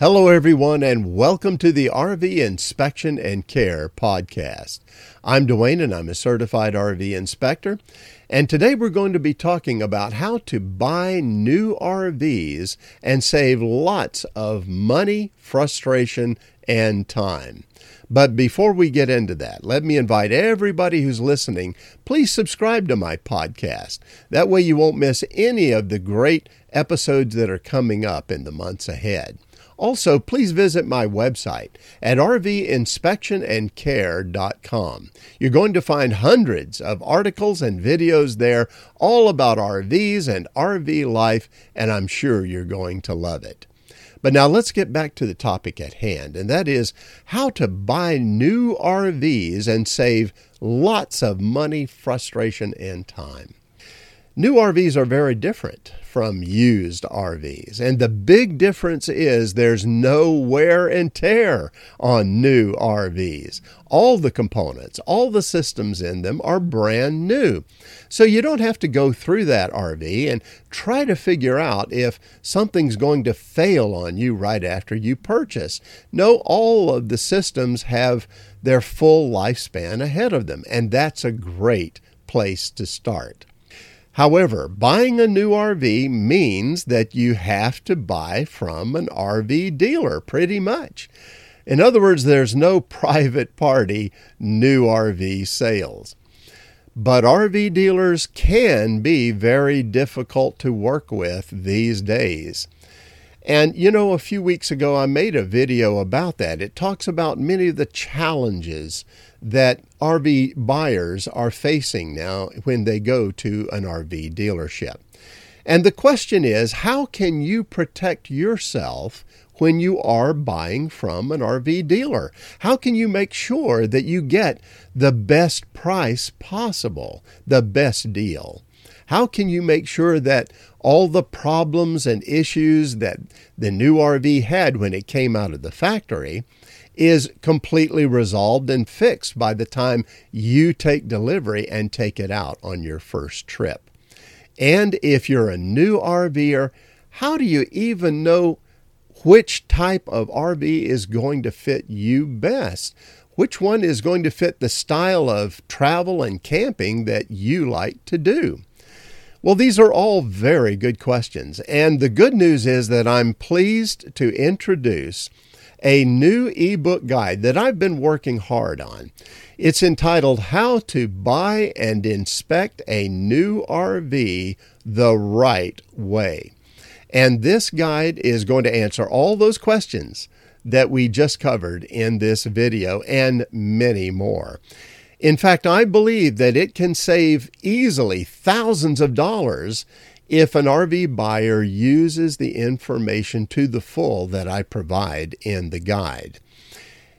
Hello, everyone, and welcome to the RV Inspection and Care podcast. I'm Dwayne, and I'm a certified RV inspector. And today we're going to be talking about how to buy new RVs and save lots of money, frustration, and time. But before we get into that, let me invite everybody who's listening, please subscribe to my podcast. That way you won't miss any of the great episodes that are coming up in the months ahead. Also, please visit my website at rvinspectionandcare.com. You're going to find hundreds of articles and videos there all about RVs and RV life, and I'm sure you're going to love it. But now let's get back to the topic at hand, and that is how to buy new RVs and save lots of money, frustration, and time. New RVs are very different from used RVs. And the big difference is there's no wear and tear on new RVs. All the components, all the systems in them are brand new. So you don't have to go through that RV and try to figure out if something's going to fail on you right after you purchase. No, all of the systems have their full lifespan ahead of them, and that's a great place to start. However, buying a new RV means that you have to buy from an RV dealer pretty much. In other words, there's no private party new RV sales. But RV dealers can be very difficult to work with these days. And you know, a few weeks ago, I made a video about that. It talks about many of the challenges that RV buyers are facing now when they go to an RV dealership. And the question is how can you protect yourself when you are buying from an RV dealer? How can you make sure that you get the best price possible, the best deal? How can you make sure that all the problems and issues that the new RV had when it came out of the factory is completely resolved and fixed by the time you take delivery and take it out on your first trip. And if you're a new RVer, how do you even know which type of RV is going to fit you best? Which one is going to fit the style of travel and camping that you like to do? Well, these are all very good questions. And the good news is that I'm pleased to introduce a new ebook guide that I've been working hard on. It's entitled How to Buy and Inspect a New RV the Right Way. And this guide is going to answer all those questions that we just covered in this video and many more. In fact, I believe that it can save easily thousands of dollars if an RV buyer uses the information to the full that I provide in the guide.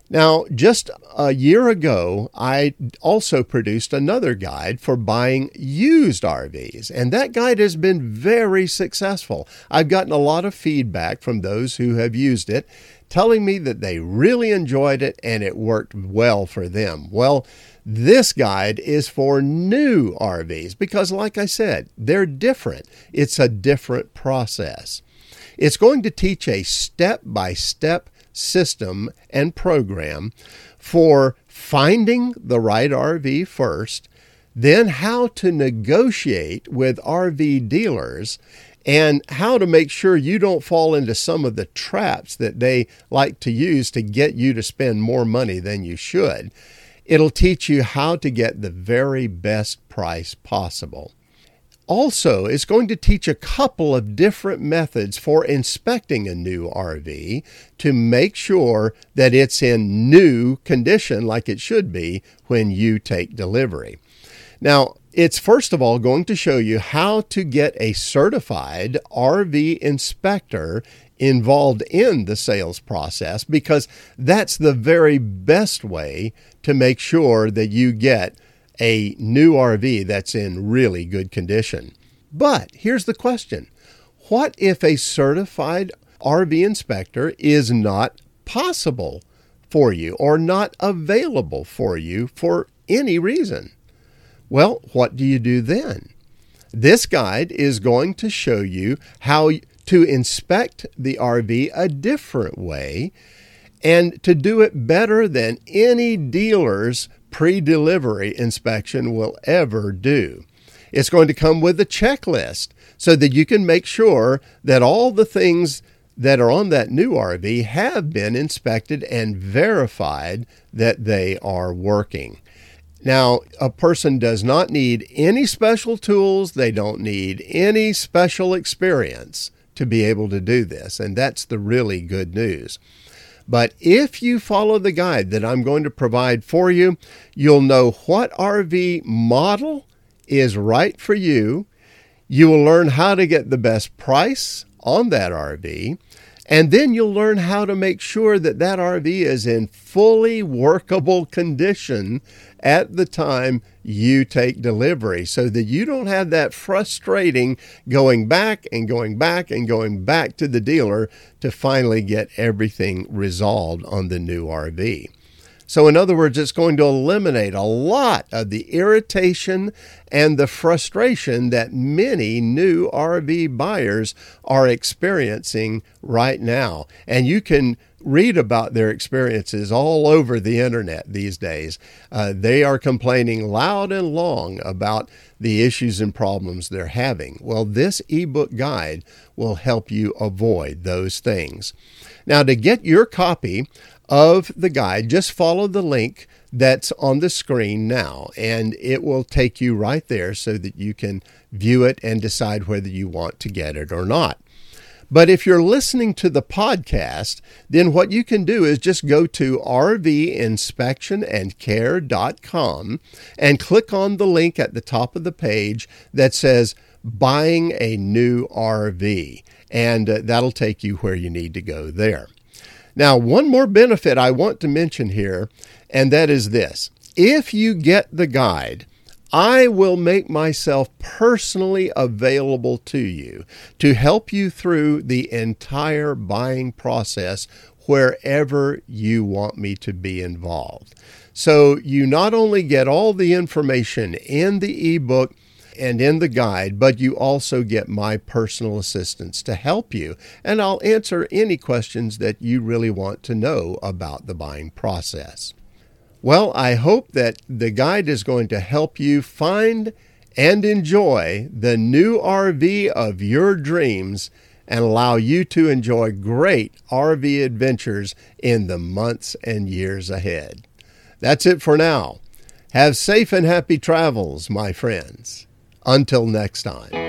Now, just a year ago, I also produced another guide for buying used RVs, and that guide has been very successful. I've gotten a lot of feedback from those who have used it, telling me that they really enjoyed it and it worked well for them. Well, this guide is for new RVs because, like I said, they're different. It's a different process. It's going to teach a step by step system and program for finding the right RV first, then how to negotiate with RV dealers, and how to make sure you don't fall into some of the traps that they like to use to get you to spend more money than you should. It'll teach you how to get the very best price possible. Also, it's going to teach a couple of different methods for inspecting a new RV to make sure that it's in new condition like it should be when you take delivery. Now, it's first of all going to show you how to get a certified RV inspector involved in the sales process because that's the very best way to make sure that you get a new RV that's in really good condition. But here's the question What if a certified RV inspector is not possible for you or not available for you for any reason? Well, what do you do then? This guide is going to show you how to inspect the RV a different way and to do it better than any dealer's pre delivery inspection will ever do. It's going to come with a checklist so that you can make sure that all the things that are on that new RV have been inspected and verified that they are working. Now, a person does not need any special tools, they don't need any special experience to be able to do this, and that's the really good news. But if you follow the guide that I'm going to provide for you, you'll know what RV model is right for you. You will learn how to get the best price on that RV. And then you'll learn how to make sure that that RV is in fully workable condition at the time you take delivery so that you don't have that frustrating going back and going back and going back to the dealer to finally get everything resolved on the new RV. So, in other words, it's going to eliminate a lot of the irritation and the frustration that many new RV buyers are experiencing right now. And you can read about their experiences all over the internet these days. Uh, they are complaining loud and long about the issues and problems they're having. Well, this ebook guide will help you avoid those things. Now, to get your copy of the guide, just follow the link that's on the screen now, and it will take you right there so that you can view it and decide whether you want to get it or not. But if you're listening to the podcast, then what you can do is just go to rvinspectionandcare.com and click on the link at the top of the page that says Buying a New RV. And uh, that'll take you where you need to go there. Now, one more benefit I want to mention here, and that is this if you get the guide, I will make myself personally available to you to help you through the entire buying process wherever you want me to be involved. So you not only get all the information in the ebook and in the guide, but you also get my personal assistance to help you, and I'll answer any questions that you really want to know about the buying process. Well, I hope that the guide is going to help you find and enjoy the new RV of your dreams and allow you to enjoy great RV adventures in the months and years ahead. That's it for now. Have safe and happy travels, my friends. Until next time.